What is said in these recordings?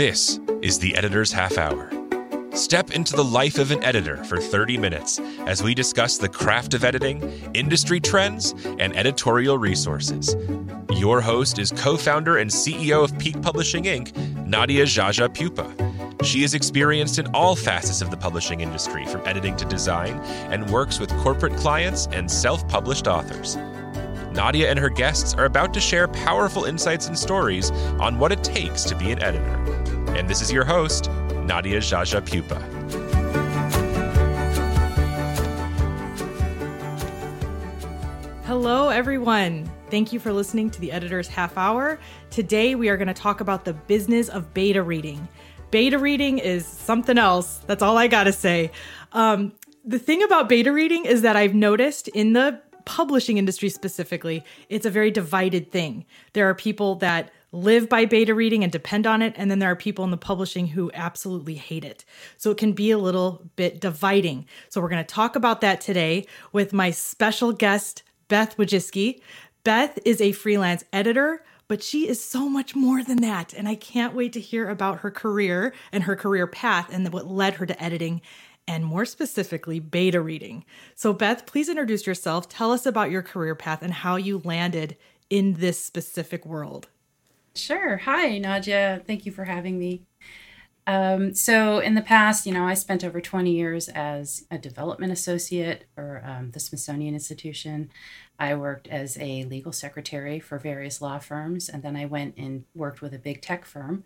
This is the Editor's Half Hour. Step into the life of an editor for 30 minutes as we discuss the craft of editing, industry trends, and editorial resources. Your host is co founder and CEO of Peak Publishing Inc., Nadia Jaja Pupa. She is experienced in all facets of the publishing industry, from editing to design, and works with corporate clients and self published authors. Nadia and her guests are about to share powerful insights and stories on what it takes to be an editor. And this is your host, Nadia Jaja Pupa. Hello, everyone. Thank you for listening to the Editor's Half Hour. Today, we are going to talk about the business of beta reading. Beta reading is something else. That's all I got to say. Um, the thing about beta reading is that I've noticed in the publishing industry specifically, it's a very divided thing. There are people that live by beta reading and depend on it, and then there are people in the publishing who absolutely hate it. So it can be a little bit dividing. So we're going to talk about that today with my special guest, Beth Wojiski. Beth is a freelance editor, but she is so much more than that. And I can't wait to hear about her career and her career path and what led her to editing and more specifically, beta reading. So, Beth, please introduce yourself. Tell us about your career path and how you landed in this specific world. Sure. Hi, Nadia. Thank you for having me. Um, so, in the past, you know, I spent over 20 years as a development associate for um, the Smithsonian Institution. I worked as a legal secretary for various law firms, and then I went and worked with a big tech firm,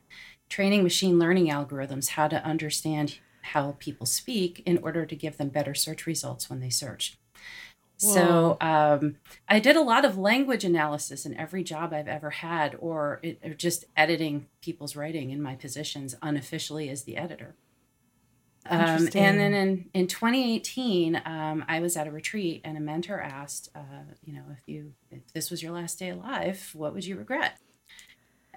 training machine learning algorithms how to understand how people speak in order to give them better search results when they search. Whoa. So um, I did a lot of language analysis in every job I've ever had, or, it, or just editing people's writing in my positions unofficially as the editor. Um, and then in, in 2018, um, I was at a retreat and a mentor asked, uh, you know, if you if this was your last day alive, what would you regret?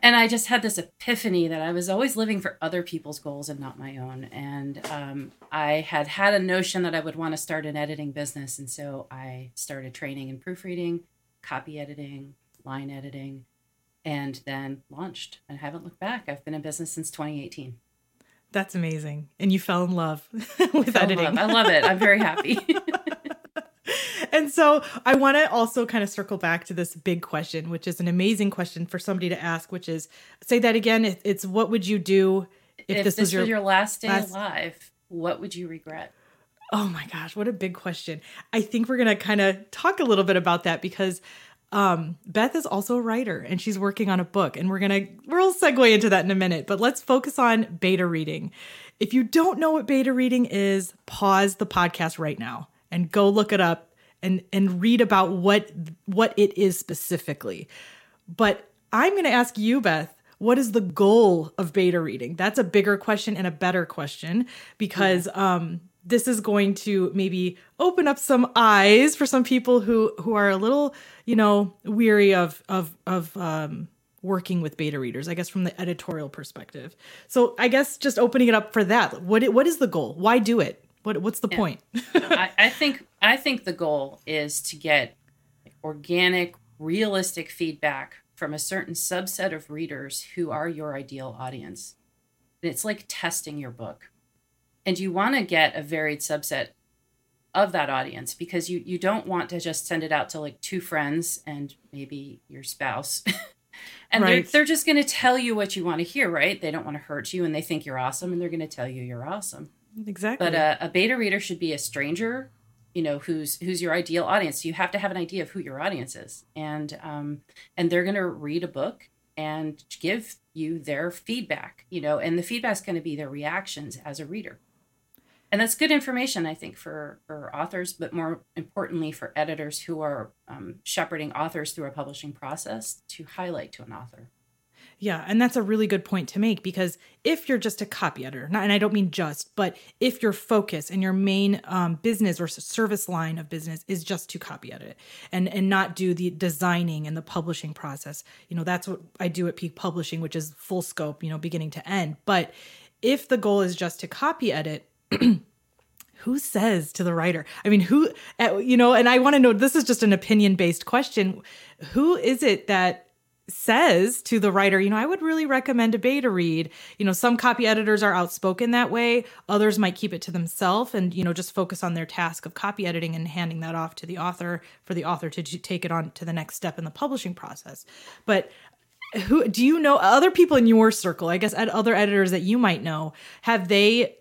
And I just had this epiphany that I was always living for other people's goals and not my own. And um, I had had a notion that I would want to start an editing business. And so I started training in proofreading, copy editing, line editing, and then launched. I haven't looked back. I've been in business since 2018. That's amazing. And you fell in love with editing. Love. I love it. I'm very happy. and so I want to also kind of circle back to this big question, which is an amazing question for somebody to ask, which is say that again. It's what would you do if, if this, this, was your, was your last day last... alive? What would you regret? Oh my gosh, what a big question. I think we're going to kind of talk a little bit about that because um, Beth is also a writer and she's working on a book, and we're going to we'll segue into that in a minute, but let's focus on beta reading. If you don't know what beta reading is, pause the podcast right now and go look it up and and read about what what it is specifically. But I'm going to ask you, Beth, what is the goal of beta reading? That's a bigger question and a better question because yeah. um, this is going to maybe open up some eyes for some people who who are a little, you know, weary of of of um, working with beta readers. I guess from the editorial perspective. So I guess just opening it up for that. What what is the goal? Why do it? What what's the yeah. point? I, I think I think the goal is to get organic, realistic feedback from a certain subset of readers who are your ideal audience. And it's like testing your book. And you want to get a varied subset of that audience because you you don't want to just send it out to like two friends and maybe your spouse. and right. they're, they're just going to tell you what you want to hear, right? They don't want to hurt you and they think you're awesome and they're going to tell you you're awesome. Exactly. But a, a beta reader should be a stranger, you know, who's who's your ideal audience. You have to have an idea of who your audience is, and um, and they're going to read a book and give you their feedback, you know, and the feedback's going to be their reactions as a reader. And that's good information, I think, for, for authors, but more importantly, for editors who are um, shepherding authors through a publishing process to highlight to an author. Yeah, and that's a really good point to make because if you're just a copy editor, not, and I don't mean just, but if your focus and your main um, business or service line of business is just to copy edit and and not do the designing and the publishing process, you know, that's what I do at Peak Publishing, which is full scope, you know, beginning to end. But if the goal is just to copy edit. who says to the writer i mean who you know and i want to know this is just an opinion based question who is it that says to the writer, you know, I would really recommend a beta read. You know, some copy editors are outspoken that way. Others might keep it to themselves and, you know, just focus on their task of copy editing and handing that off to the author for the author to take it on to the next step in the publishing process. But who do you know other people in your circle, I guess other editors that you might know, have they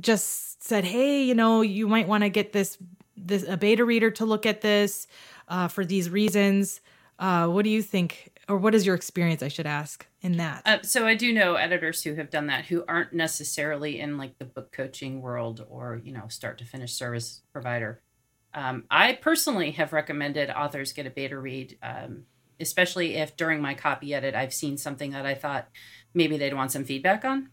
just said, "Hey, you know, you might want to get this this a beta reader to look at this uh, for these reasons." Uh, what do you think or what is your experience i should ask in that? Uh, so i do know editors who have done that who aren't necessarily in like the book coaching world or you know start to finish service provider. Um, i personally have recommended authors get a beta read um, especially if during my copy edit i've seen something that i thought maybe they'd want some feedback on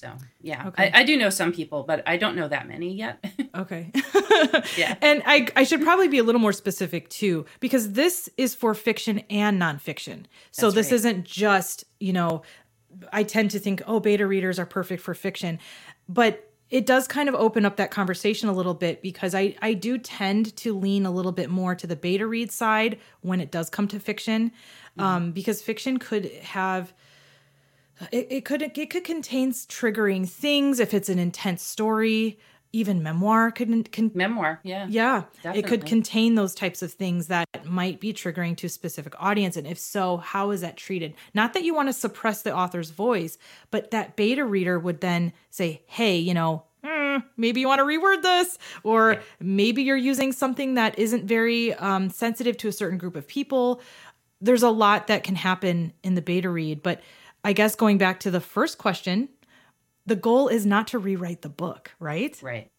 so yeah, okay. I, I, do know some people, but I don't know that many yet. okay. yeah. And I, I should probably be a little more specific too, because this is for fiction and nonfiction. So That's this right. isn't just, you know, I tend to think, oh, beta readers are perfect for fiction. But it does kind of open up that conversation a little bit because I, I do tend to lean a little bit more to the beta read side when it does come to fiction, mm-hmm. um, because fiction could have – it, it could it could contain triggering things if it's an intense story even memoir could con- memoir yeah yeah definitely. it could contain those types of things that might be triggering to a specific audience and if so how is that treated not that you want to suppress the author's voice but that beta reader would then say hey you know mm, maybe you want to reword this or yeah. maybe you're using something that isn't very um, sensitive to a certain group of people there's a lot that can happen in the beta read but I guess going back to the first question, the goal is not to rewrite the book, right? Right.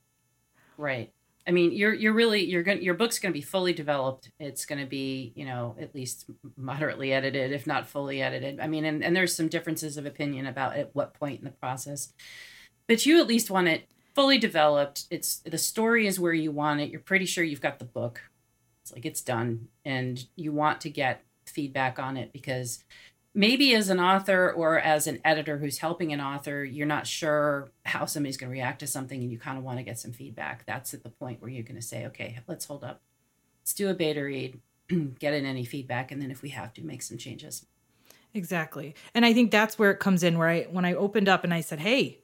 Right. I mean, you're you're really you're going your book's going to be fully developed. It's going to be, you know, at least moderately edited, if not fully edited. I mean, and, and there's some differences of opinion about at what point in the process. But you at least want it fully developed. It's the story is where you want it. You're pretty sure you've got the book. It's like it's done and you want to get feedback on it because maybe as an author or as an editor who's helping an author, you're not sure how somebody's going to react to something and you kind of want to get some feedback. That's at the point where you're going to say, okay, let's hold up. Let's do a beta read, get in any feedback, and then if we have to, make some changes. Exactly. And I think that's where it comes in where I when I opened up and I said, "Hey,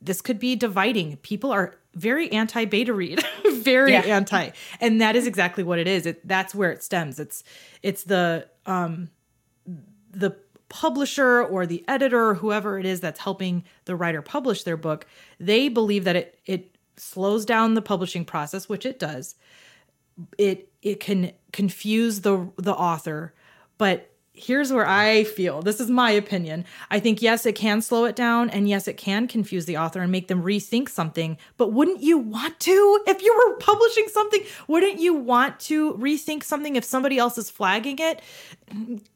this could be dividing. People are very anti beta read, very yeah. anti." And that is exactly what it is. It that's where it stems. It's it's the um the publisher or the editor or whoever it is that's helping the writer publish their book, they believe that it it slows down the publishing process, which it does. It it can confuse the the author, but here's where I feel this is my opinion. I think, yes, it can slow it down, and yes, it can confuse the author and make them rethink something. But wouldn't you want to, if you were publishing something, wouldn't you want to rethink something if somebody else is flagging it?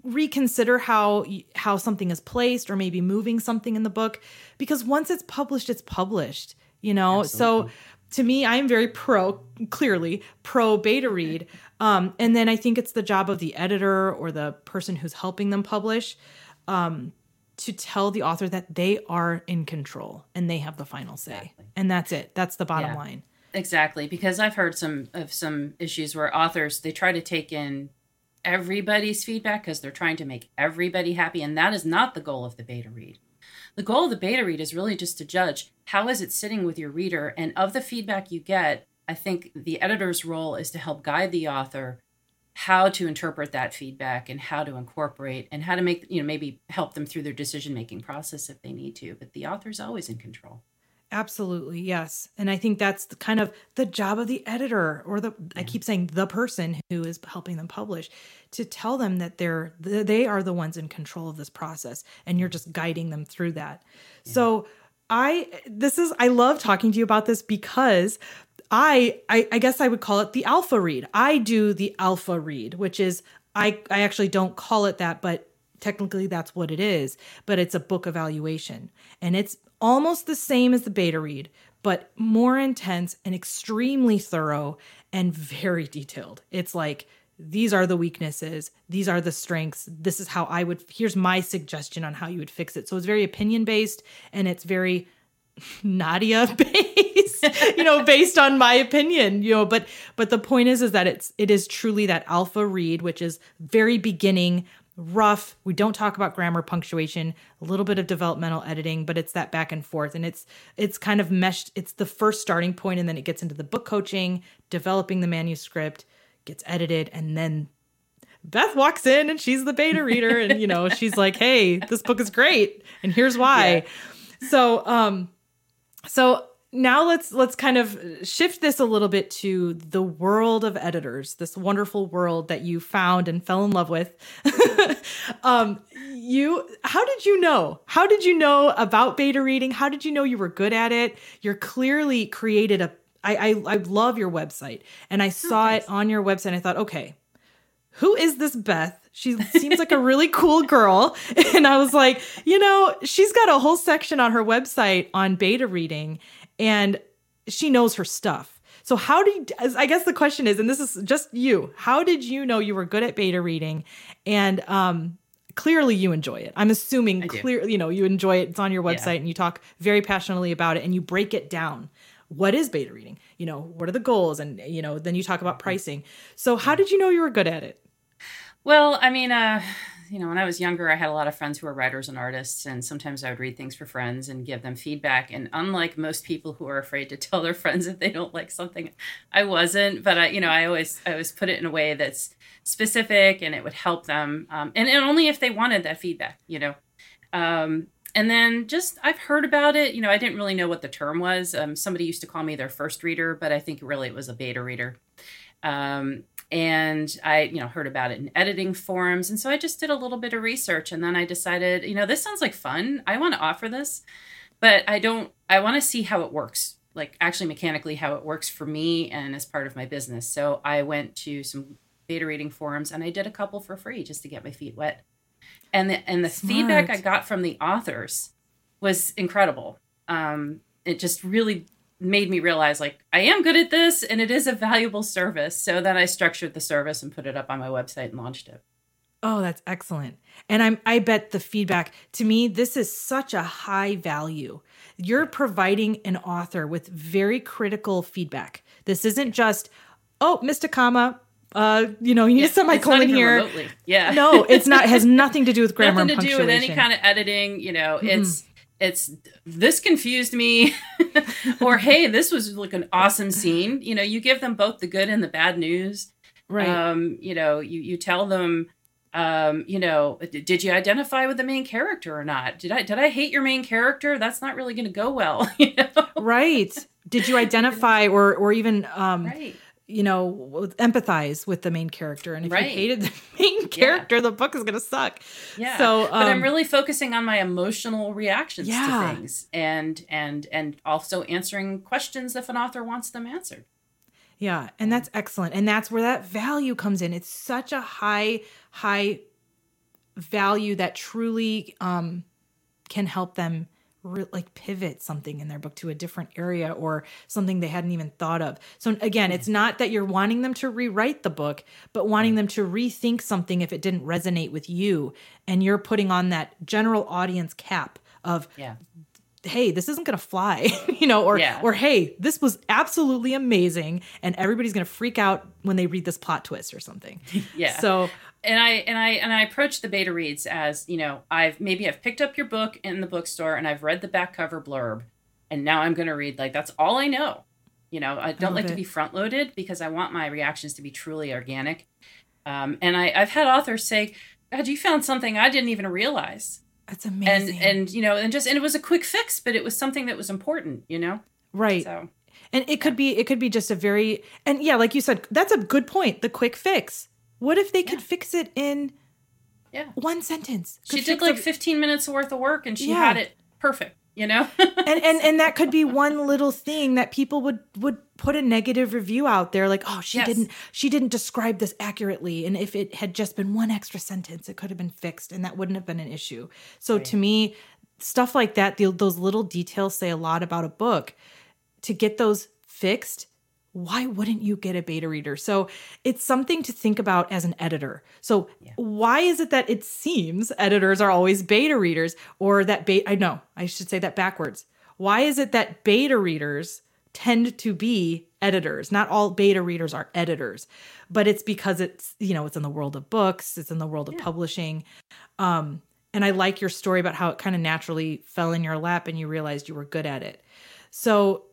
Reconsider how how something is placed, or maybe moving something in the book, because once it's published, it's published. You know, Absolutely. so to me, I'm very pro, clearly pro beta read. Um, and then I think it's the job of the editor or the person who's helping them publish um, to tell the author that they are in control and they have the final say. Exactly. And that's it. That's the bottom yeah, line. Exactly, because I've heard some of some issues where authors they try to take in everybody's feedback because they're trying to make everybody happy, and that is not the goal of the beta read. The goal of the beta read is really just to judge how is it sitting with your reader and of the feedback you get, I think the editor's role is to help guide the author how to interpret that feedback and how to incorporate and how to make you know maybe help them through their decision making process if they need to but the author's always in control Absolutely, yes. And I think that's the kind of the job of the editor or the yeah. I keep saying the person who is helping them publish to tell them that they're they are the ones in control of this process and you're just guiding them through that. Yeah. So I this is I love talking to you about this because I, I I guess I would call it the alpha read. I do the alpha read, which is I I actually don't call it that, but technically that's what it is, but it's a book evaluation. And it's almost the same as the beta read, but more intense and extremely thorough and very detailed. It's like, these are the weaknesses, these are the strengths. This is how I would, here's my suggestion on how you would fix it. So it's very opinion based and it's very Nadia based, you know, based on my opinion, you know, but but the point is is that it's it is truly that alpha read which is very beginning rough. We don't talk about grammar, punctuation, a little bit of developmental editing, but it's that back and forth and it's it's kind of meshed. It's the first starting point and then it gets into the book coaching, developing the manuscript, gets edited and then Beth walks in and she's the beta reader and you know, she's like, "Hey, this book is great and here's why." Yeah. So, um so now let's let's kind of shift this a little bit to the world of editors this wonderful world that you found and fell in love with. Um you how did you know? How did you know about beta reading? How did you know you were good at it? You're clearly created a i i, I love your website and i saw oh, it on your website and i thought okay who is this beth? She seems like a really cool girl. And I was like, you know, she's got a whole section on her website on beta reading and she knows her stuff. So how did I guess the question is, and this is just you, how did you know you were good at beta reading? And um clearly you enjoy it. I'm assuming clearly, you know, you enjoy it. It's on your website yeah. and you talk very passionately about it and you break it down. What is beta reading? You know, what are the goals? And you know, then you talk about pricing. So how did you know you were good at it? Well, I mean, uh you know, when I was younger, I had a lot of friends who were writers and artists, and sometimes I would read things for friends and give them feedback. And unlike most people who are afraid to tell their friends if they don't like something, I wasn't. But I, you know, I always, I always put it in a way that's specific and it would help them, um, and, and only if they wanted that feedback, you know. Um, and then just I've heard about it. You know, I didn't really know what the term was. Um, somebody used to call me their first reader, but I think really it was a beta reader. Um, and I, you know, heard about it in editing forums. And so I just did a little bit of research and then I decided, you know, this sounds like fun. I want to offer this, but I don't, I want to see how it works, like actually mechanically how it works for me and as part of my business. So I went to some beta reading forums and I did a couple for free just to get my feet wet. And the, and the feedback I got from the authors was incredible. Um, it just really made me realize like I am good at this and it is a valuable service. So then I structured the service and put it up on my website and launched it. Oh, that's excellent. And I'm I bet the feedback to me this is such a high value. You're providing an author with very critical feedback. This isn't just oh, Mr. Comma, uh, you know, you need yeah, a semicolon here. Remotely. Yeah. no, it's not. Has nothing to do with grammar nothing to do with any kind of editing. You know, mm-hmm. it's it's this confused me. Or hey this was like an awesome scene. You know you give them both the good and the bad news. Right. Um you know you you tell them um you know did you identify with the main character or not? Did i did i hate your main character? That's not really going to go well you know? right. Did you identify or or even um right you know empathize with the main character and if right. you hated the main character yeah. the book is going to suck yeah so um, but i'm um, really focusing on my emotional reactions yeah. to things and and and also answering questions if an author wants them answered yeah and that's excellent and that's where that value comes in it's such a high high value that truly um can help them re- like pivot something in their book to a different area or something they hadn't even thought of. So again, it's mm-hmm. not that you're wanting them to rewrite the book, but wanting them to rethink something if it didn't resonate with you and you're putting on that general audience cap of yeah. Hey this isn't going to fly you know or yeah. or hey this was absolutely amazing and everybody's going to freak out when they read this plot twist or something. Yeah. So and I and I and I approach the beta reads as you know I've maybe I've picked up your book in the bookstore and I've read the back cover blurb, and now I'm going to read like that's all I know. You know I don't I like it. to be front loaded because I want my reactions to be truly organic. Um, and I, I've had authors say, "God, you found something I didn't even realize." That's amazing. And and you know and just and it was a quick fix, but it was something that was important. You know. Right. So. And it could be it could be just a very and yeah, like you said, that's a good point. The quick fix what if they could fix it in yeah. one sentence? Could she did like 15 minutes worth of work and she yeah. had it perfect, you know? and, and and that could be one little thing that people would would put a negative review out there like, "Oh, she yes. didn't she didn't describe this accurately." And if it had just been one extra sentence, it could have been fixed and that wouldn't have been an issue. So right. to me, stuff like that, the, those little details say a lot about a book. To get those fixed why wouldn't you get a beta reader? So it's something to think about as an editor. So yeah. why is it that it seems editors are always beta readers or that beta I know, I should say that backwards. Why is it that beta readers tend to be editors. Not all beta readers are editors, but it's because it's, you know, it's in the world of books, it's in the world of yeah. publishing. Um, and I like your story about how it kind of naturally fell in your lap and you realized you were good at it. So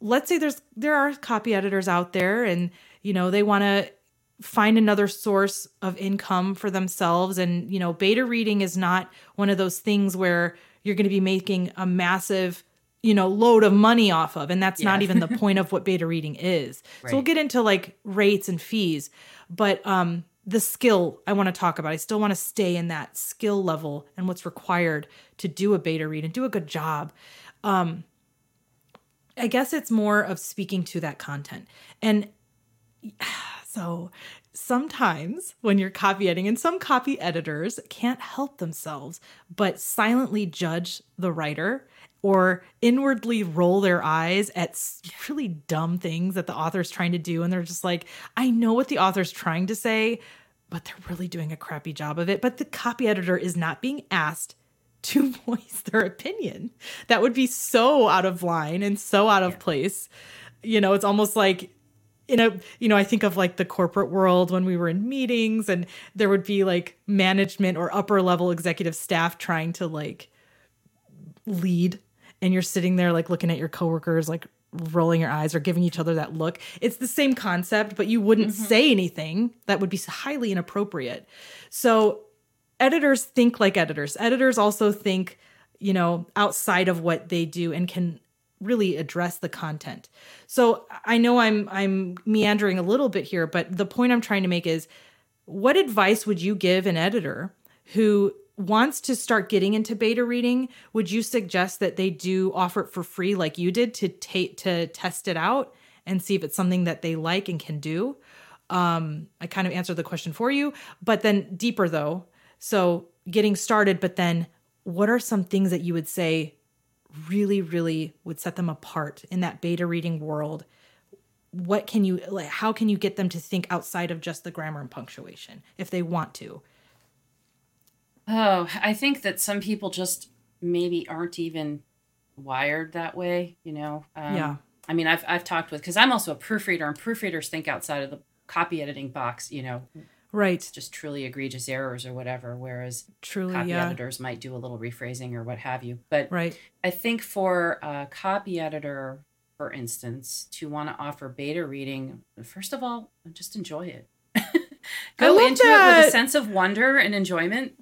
let's say there's there are copy editors out there and you know they want to find another source of income for themselves. And you know beta reading is not one of those things where you're going to be making a massive you know load of money off of. And that's yeah. not even the point of what beta reading is. Right. so we'll get into like rates and fees. But um the skill i want to talk about i still want to stay in that skill level and what's required to do a beta read and do a good job. Um i guess it's more of speaking to that content and so sometimes when you're copy editing, and some copy editors can't help themselves but silently judge the writer or inwardly roll their eyes at really dumb things that the author's trying to do. And they're just like, I know what the author's trying to say, but they're really doing a crappy job of it. But the copy editor is not being asked to voice their opinion. That would be so out of line and so out of place. You know, it's almost like in a you know i think of like the corporate world when we were in meetings and there would be like management or upper level executive staff trying to like lead and you're sitting there like looking at your coworkers like rolling your eyes or giving each other that look it's the same concept but you wouldn't mm-hmm. say anything that would be highly inappropriate so editors think like editors editors also think you know outside of what they do and can really address the content. So I know I'm I'm meandering a little bit here, but the point I'm trying to make is what advice would you give an editor who wants to start getting into beta reading? Would you suggest that they do offer it for free like you did to take to test it out and see if it's something that they like and can do? Um, I kind of answered the question for you, but then deeper though. So getting started, but then what are some things that you would say really, really would set them apart in that beta reading world? What can you, like, how can you get them to think outside of just the grammar and punctuation if they want to? Oh, I think that some people just maybe aren't even wired that way, you know? Um, yeah. I mean, I've, I've talked with, because I'm also a proofreader, and proofreaders think outside of the copy editing box, you know, right. Just truly egregious errors or whatever whereas truly copy yeah. editors might do a little rephrasing or what have you. But right. I think for a copy editor for instance to want to offer beta reading first of all just enjoy it. Go into that. it with a sense of wonder and enjoyment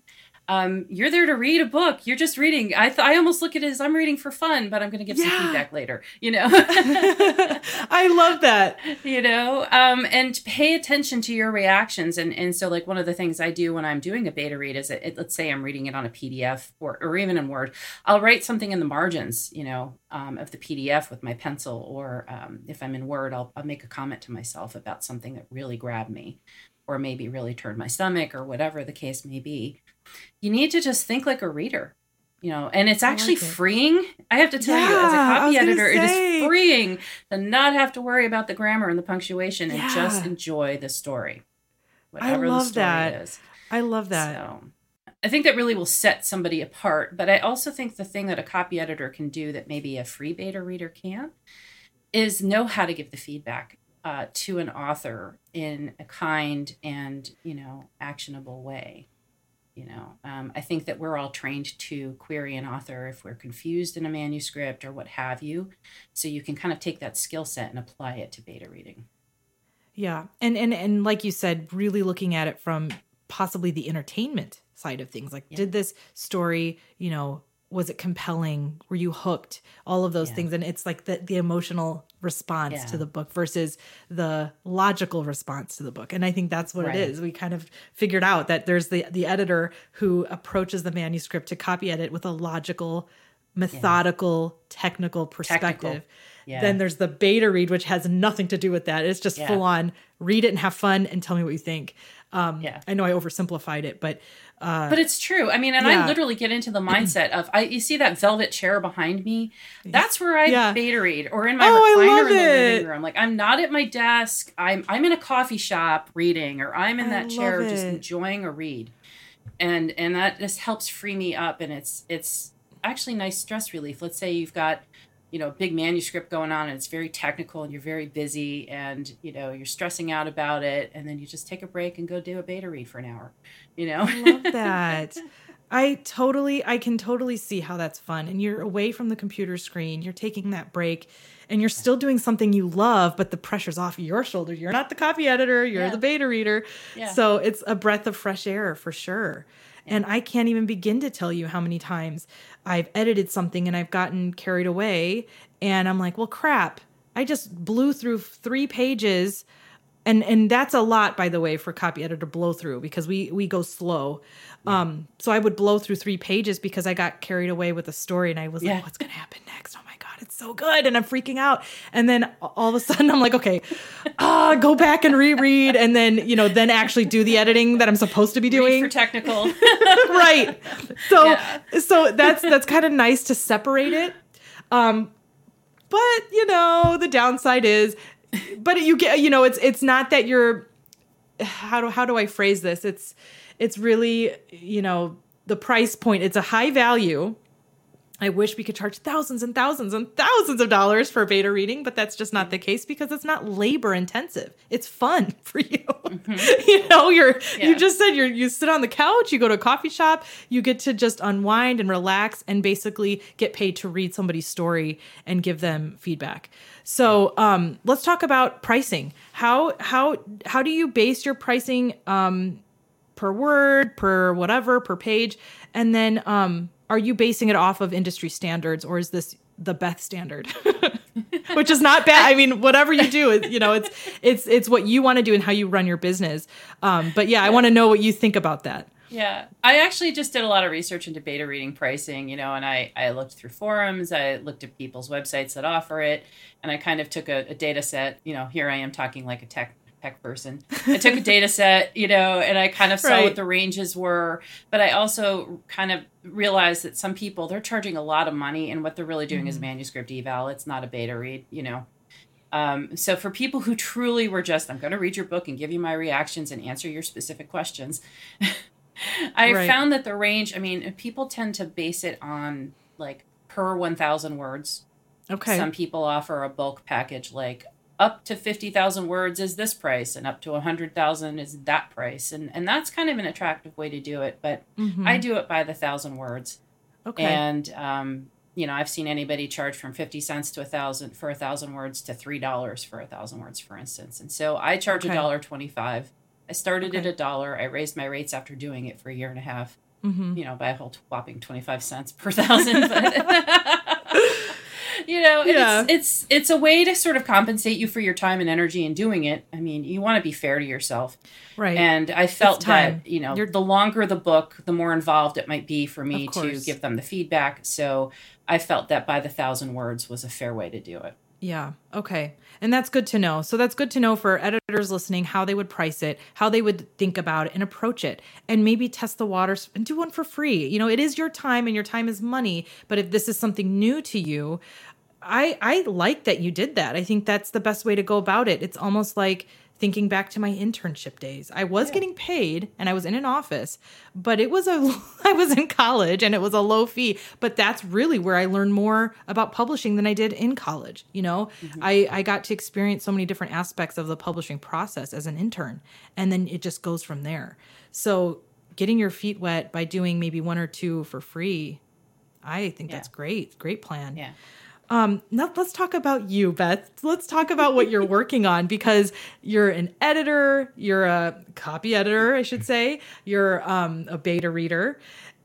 um, you're there to read a book. You're just reading. I th- I almost look at it as I'm reading for fun, but I'm going to give yeah. some feedback later. You know, I love that. You know, um, and pay attention to your reactions. And and so like one of the things I do when I'm doing a beta read is it, let's say I'm reading it on a PDF or or even in Word, I'll write something in the margins. You know, um, of the PDF with my pencil, or um, if I'm in Word, I'll I'll make a comment to myself about something that really grabbed me, or maybe really turned my stomach, or whatever the case may be you need to just think like a reader you know and it's actually like it. freeing i have to tell yeah, you as a copy editor it is freeing to not have to worry about the grammar and the punctuation and yeah. just enjoy the story whatever I love the story that. is i love that so, i think that really will set somebody apart but i also think the thing that a copy editor can do that maybe a free beta reader can't is know how to give the feedback uh, to an author in a kind and you know actionable way you know um, i think that we're all trained to query an author if we're confused in a manuscript or what have you. So you can kind of take that skill set and apply it to beta reading. Yeah. And and and like you said really looking at it from possibly the entertainment side of things. Like yeah. did this story you know was it compelling were you hooked all of those yeah. things and it's like the the emotional response yeah. to the book versus the logical response to the book and i think that's what right. it is we kind of figured out that there's the the editor who approaches the manuscript to copy edit with a logical methodical yeah. technical perspective Yeah. then there's the beta read which has nothing to do with that it's just full on read it and have fun and tell me what you think um, yeah. i know i oversimplified it but uh, but it's true. I mean, and yeah. I literally get into the mindset of I. You see that velvet chair behind me? That's where I yeah. beta read, or in my oh, recliner in the living room. Like I'm not at my desk. I'm I'm in a coffee shop reading, or I'm in I that chair just enjoying a read, and and that just helps free me up, and it's it's actually nice stress relief. Let's say you've got you know big manuscript going on and it's very technical and you're very busy and you know you're stressing out about it and then you just take a break and go do a beta read for an hour you know? I love that. I totally i can totally see how that's fun and you're away from the computer screen you're taking that break and you're still doing something you love but the pressure's off your shoulder. You're not the copy editor you're yeah. the beta reader. Yeah. so it's a breath of fresh air for sure and I can't even begin to tell you how many times I've edited something and I've gotten carried away and I'm like, well, crap. I just blew through three pages. And, and that's a lot, by the way, for copy editor blow through because we we go slow. Yeah. Um, so I would blow through three pages because I got carried away with a story and I was yeah. like, what's gonna happen next? Oh it's so good, and I'm freaking out. And then all of a sudden, I'm like, okay, ah, uh, go back and reread, and then you know, then actually do the editing that I'm supposed to be doing Read for technical, right? So yeah. so that's that's kind of nice to separate it. Um, but you know, the downside is, but you get, you know, it's it's not that you're. How do how do I phrase this? It's it's really you know the price point. It's a high value I wish we could charge thousands and thousands and thousands of dollars for a beta reading, but that's just not the case because it's not labor intensive. It's fun for you. Mm-hmm. you know, you're yeah. you just said you you sit on the couch, you go to a coffee shop, you get to just unwind and relax and basically get paid to read somebody's story and give them feedback. So, um, let's talk about pricing. How how how do you base your pricing um, per word, per whatever, per page, and then um, are you basing it off of industry standards or is this the Beth standard? Which is not bad. I mean, whatever you do, you know, it's it's it's what you want to do and how you run your business. Um, but yeah, I want to know what you think about that. Yeah, I actually just did a lot of research into beta reading pricing, you know, and I, I looked through forums, I looked at people's websites that offer it, and I kind of took a, a data set. You know, here I am talking like a tech person. I took a data set, you know, and I kind of saw right. what the ranges were, but I also kind of realized that some people they're charging a lot of money and what they're really doing mm-hmm. is manuscript eval. It's not a beta read, you know. Um, so for people who truly were just, I'm going to read your book and give you my reactions and answer your specific questions. I right. found that the range, I mean, people tend to base it on like per 1,000 words. Okay. Some people offer a bulk package like up to 50,000 words is this price and up to 100,000 is that price. And and that's kind of an attractive way to do it, but mm-hmm. I do it by the 1000 words. Okay. And um you know, I've seen anybody charge from 50 cents to a thousand for a thousand words to $3 for a thousand words, for instance. And so I charge a dollar 25. I started okay. at a dollar. I raised my rates after doing it for a year and a half, mm-hmm. you know, by a whole whopping 25 cents per thousand. you know, yeah. it's, it's it's a way to sort of compensate you for your time and energy in doing it. I mean, you want to be fair to yourself, right? And I felt that you know, You're... the longer the book, the more involved it might be for me to give them the feedback. So I felt that by the thousand words was a fair way to do it. Yeah. Okay. And that's good to know. So that's good to know for editors listening how they would price it, how they would think about it and approach it, and maybe test the waters and do one for free. You know, it is your time and your time is money. But if this is something new to you, I I like that you did that. I think that's the best way to go about it. It's almost like thinking back to my internship days. I was yeah. getting paid and I was in an office, but it was a I was in college and it was a low fee, but that's really where I learned more about publishing than I did in college, you know? Mm-hmm. I I got to experience so many different aspects of the publishing process as an intern and then it just goes from there. So, getting your feet wet by doing maybe one or two for free, I think yeah. that's great. Great plan. Yeah. Um, now let's talk about you, Beth. Let's talk about what you're working on because you're an editor, you're a copy editor, I should say, you're um, a beta reader.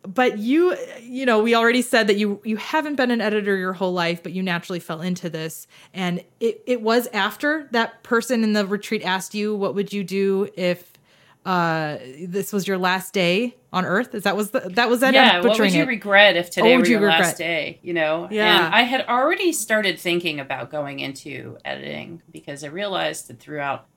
But you, you know, we already said that you you haven't been an editor your whole life, but you naturally fell into this. And it, it was after that person in the retreat asked you, what would you do if uh this was your last day on earth is that was the, that was that yeah what would you it. regret if today were your regret? last day you know yeah and i had already started thinking about going into editing because i realized that throughout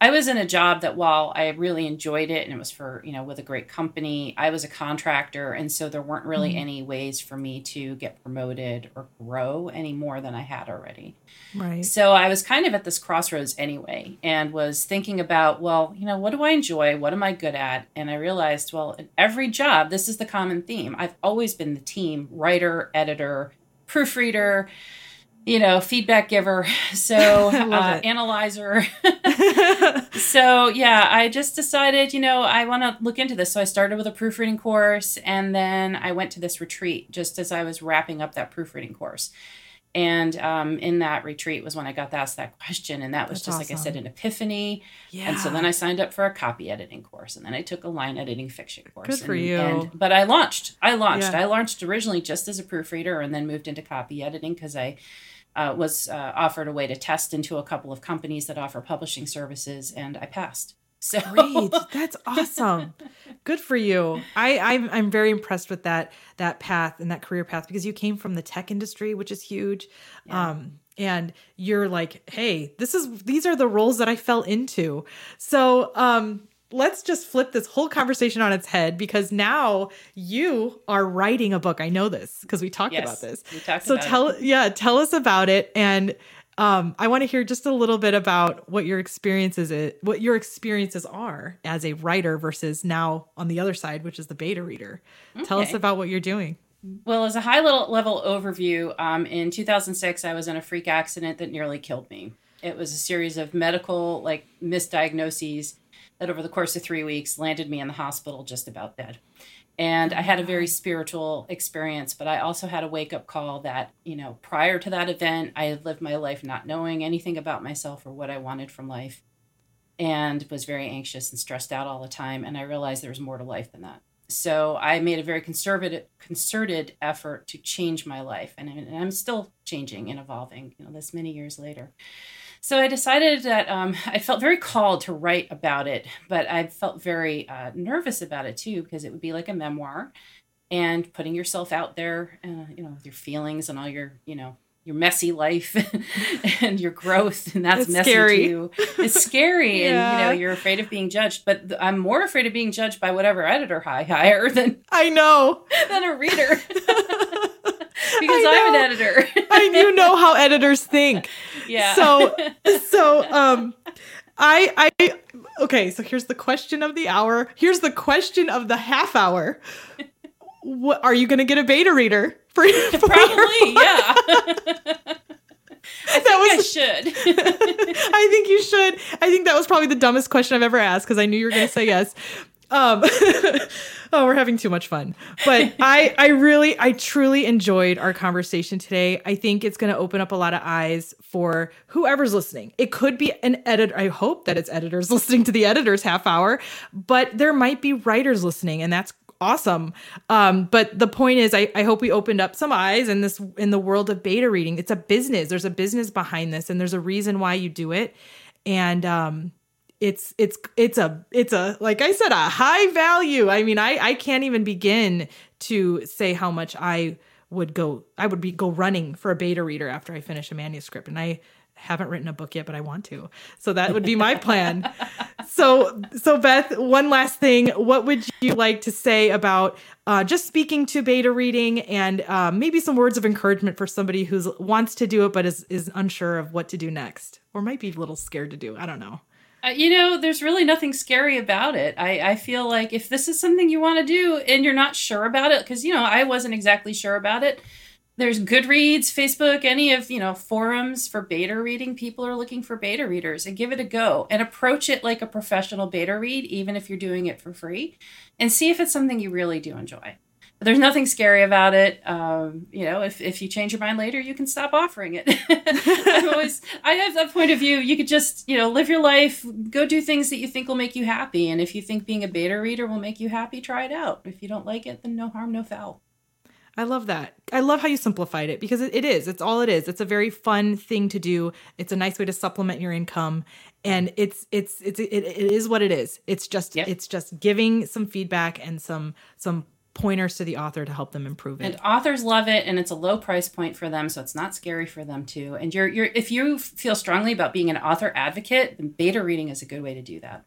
I was in a job that while I really enjoyed it and it was for, you know, with a great company, I was a contractor. And so there weren't really mm-hmm. any ways for me to get promoted or grow any more than I had already. Right. So I was kind of at this crossroads anyway and was thinking about, well, you know, what do I enjoy? What am I good at? And I realized, well, in every job, this is the common theme. I've always been the team writer, editor, proofreader you know, feedback giver, so uh, analyzer. so yeah, I just decided, you know, I want to look into this. So I started with a proofreading course, and then I went to this retreat just as I was wrapping up that proofreading course. And um, in that retreat was when I got asked that question. And that was That's just, awesome. like I said, an epiphany. Yeah. And so then I signed up for a copy editing course and then I took a line editing fiction course. Good for and, you. And, but I launched. I launched. Yeah. I launched originally just as a proofreader and then moved into copy editing because I uh, was uh, offered a way to test into a couple of companies that offer publishing services and I passed. So great. That's awesome. Good for you. I I'm, I'm very impressed with that that path and that career path because you came from the tech industry, which is huge. Yeah. Um and you're like, "Hey, this is these are the roles that I fell into." So, um let's just flip this whole conversation on its head because now you are writing a book. I know this because we talked yes, about this. We talked so tell it. yeah, tell us about it and um, I want to hear just a little bit about what your experiences is, what your experiences are as a writer versus now on the other side, which is the beta reader. Okay. Tell us about what you're doing. Well, as a high level overview, um, in 2006, I was in a freak accident that nearly killed me. It was a series of medical like misdiagnoses that over the course of three weeks landed me in the hospital just about dead and I had a very spiritual experience, but I also had a wake up call that, you know, prior to that event, I had lived my life not knowing anything about myself or what I wanted from life and was very anxious and stressed out all the time. And I realized there was more to life than that. So I made a very conservative, concerted effort to change my life. And, and I'm still changing and evolving, you know, this many years later. So I decided that um, I felt very called to write about it, but I felt very uh, nervous about it too because it would be like a memoir, and putting yourself out there, uh, you know, with your feelings and all your, you know, your messy life and your growth, and that's it's messy scary. too. It's scary, yeah. and you know, you're afraid of being judged. But th- I'm more afraid of being judged by whatever editor I hire than I know than a reader. because I'm an editor. I you know how editors think. Yeah. So so um I I okay, so here's the question of the hour. Here's the question of the half hour. What are you going to get a beta reader for, for Probably, yeah. I that was, I should. I think you should. I think that was probably the dumbest question I've ever asked because I knew you were going to say yes. Um, oh, we're having too much fun. But I, I really, I truly enjoyed our conversation today. I think it's going to open up a lot of eyes for whoever's listening. It could be an editor. I hope that it's editors listening to the editor's half hour, but there might be writers listening, and that's awesome. Um, but the point is, I, I hope we opened up some eyes in this in the world of beta reading. It's a business. There's a business behind this, and there's a reason why you do it. And um, it's it's it's a it's a like I said a high value. I mean, I I can't even begin to say how much I would go I would be go running for a beta reader after I finish a manuscript and I haven't written a book yet but I want to. So that would be my plan. so so Beth, one last thing, what would you like to say about uh, just speaking to beta reading and uh, maybe some words of encouragement for somebody who wants to do it but is is unsure of what to do next or might be a little scared to do. I don't know. You know, there's really nothing scary about it. I, I feel like if this is something you want to do and you're not sure about it, because, you know, I wasn't exactly sure about it. There's Goodreads, Facebook, any of, you know, forums for beta reading. People are looking for beta readers and give it a go and approach it like a professional beta read, even if you're doing it for free, and see if it's something you really do enjoy there's nothing scary about it. Um, you know, if, if you change your mind later, you can stop offering it. I'm always, I have that point of view. You could just, you know, live your life, go do things that you think will make you happy. And if you think being a beta reader will make you happy, try it out. If you don't like it, then no harm, no foul. I love that. I love how you simplified it because it, it is. It's all it is. It's a very fun thing to do. It's a nice way to supplement your income, and it's it's it's it, it is what it is. It's just yep. it's just giving some feedback and some some pointers to the author to help them improve it. And authors love it and it's a low price point for them so it's not scary for them too. And you're you're if you feel strongly about being an author advocate, then beta reading is a good way to do that.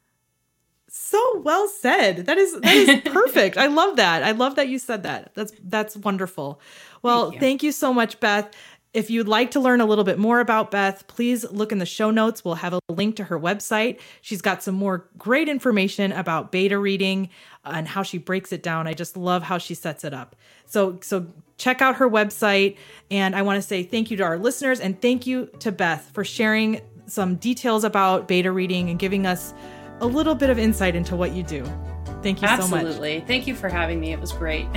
So well said. That is that is perfect. I love that. I love that you said that. That's that's wonderful. Well, thank you, thank you so much Beth. If you'd like to learn a little bit more about Beth, please look in the show notes. We'll have a link to her website. She's got some more great information about beta reading and how she breaks it down. I just love how she sets it up. So so check out her website and I want to say thank you to our listeners and thank you to Beth for sharing some details about beta reading and giving us a little bit of insight into what you do. Thank you Absolutely. so much. Absolutely. Thank you for having me. It was great.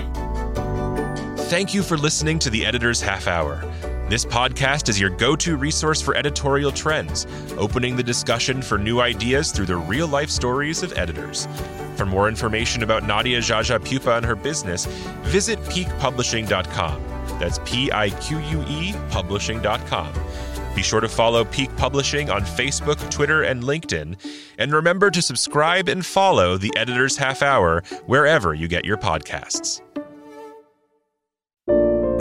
Thank you for listening to the Editor's Half Hour. This podcast is your go to resource for editorial trends, opening the discussion for new ideas through the real life stories of editors. For more information about Nadia Jaja Pupa and her business, visit piquepublishing.com. That's P I Q U E publishing.com. Be sure to follow Pique Publishing on Facebook, Twitter, and LinkedIn. And remember to subscribe and follow the Editor's Half Hour wherever you get your podcasts.